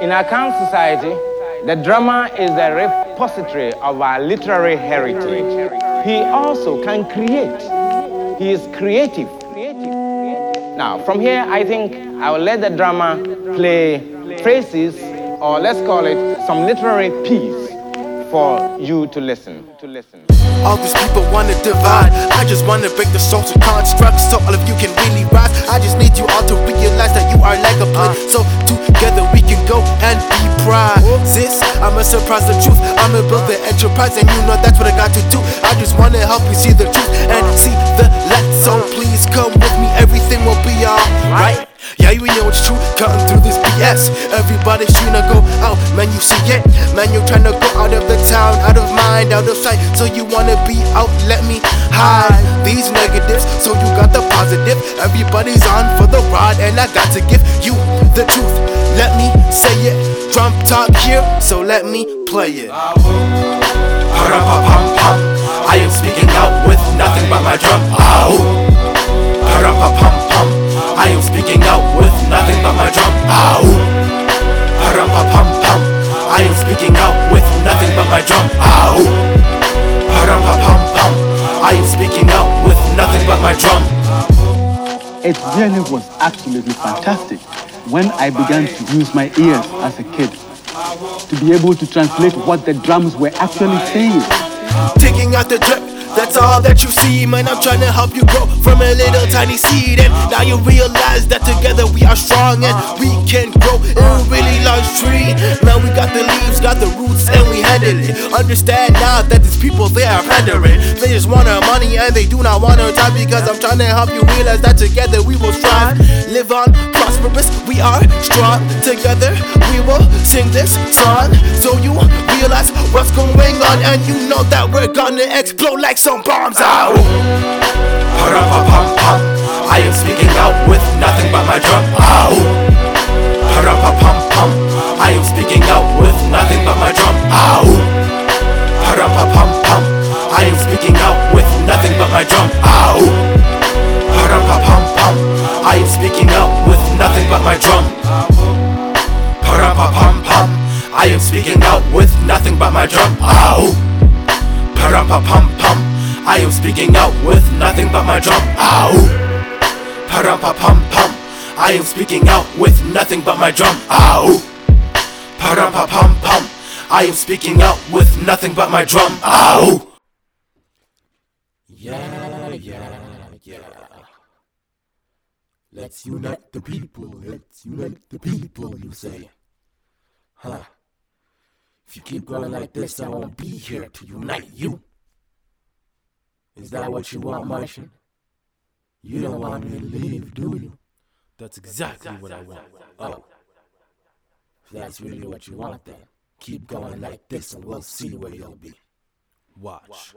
In our current society, the drama is the repository of our literary heritage. He also can create. He is creative. Now, from here, I think I will let the drama play phrases, or let's call it some literary piece for you to listen. To listen. All these people wanna divide. I just wanna break the social construct so all of you surprise the truth. I'ma build the enterprise, and you know that's what I got to do. I just wanna help you see the truth and see the light. So please come with me, everything will be alright. Yeah, you know it's true, cutting through this BS. Everybody's trying to go out, man, you see it. Man, you're trying to go out of the town, out of mind, out of sight. So you wanna be out, let me hide these negatives. So you got the positive. Everybody's on for the ride, and I got to give you the truth. Let me say it. Drum talk here, so let me play it. I am speaking out with nothing but my drum. I am speaking out with nothing but my drum. It really was absolutely fantastic when I began to use my ears as a kid to be able to translate what the drums were actually saying. Taking out the drip, that's all that you see, man. I'm trying to help you grow from a little tiny seed, and now you realize that together we are strong and we can grow a really large tree. Now we got the leaves, got the roots, and we handle it. Understand now that these people they are pandering. They just want our money and they do not want our time because I'm trying to help you realize that together we will strive, live on, prosperous. We are strong together. We will sing this song so you realize what's going on, and you know that we're gonna explode like some bombs. Parapapam-pam. I am speaking out with nothing but my drum. I am speaking out with nothing but my drum. Parapapam-pam. pam. I am speaking out with nothing but my drum. Ow! Parapapam-pam. Pam. I am speaking out with nothing but my drum. Ow! Parapapam-pam. Pam. I am speaking out with nothing but my drum. Ow! Parapapam-pam. Pam. I am speaking out with nothing but my drum. Ow! Yeah, yeah, yeah. Let's unite the people. Let's unite the people, you say. Huh. If you keep going like this, I won't be here to unite you. Is that what you want, Martian? You don't want me to leave, do you? That's exactly what I want. Oh. If that's really what you want, then keep going like this and we'll see where you'll be. Watch.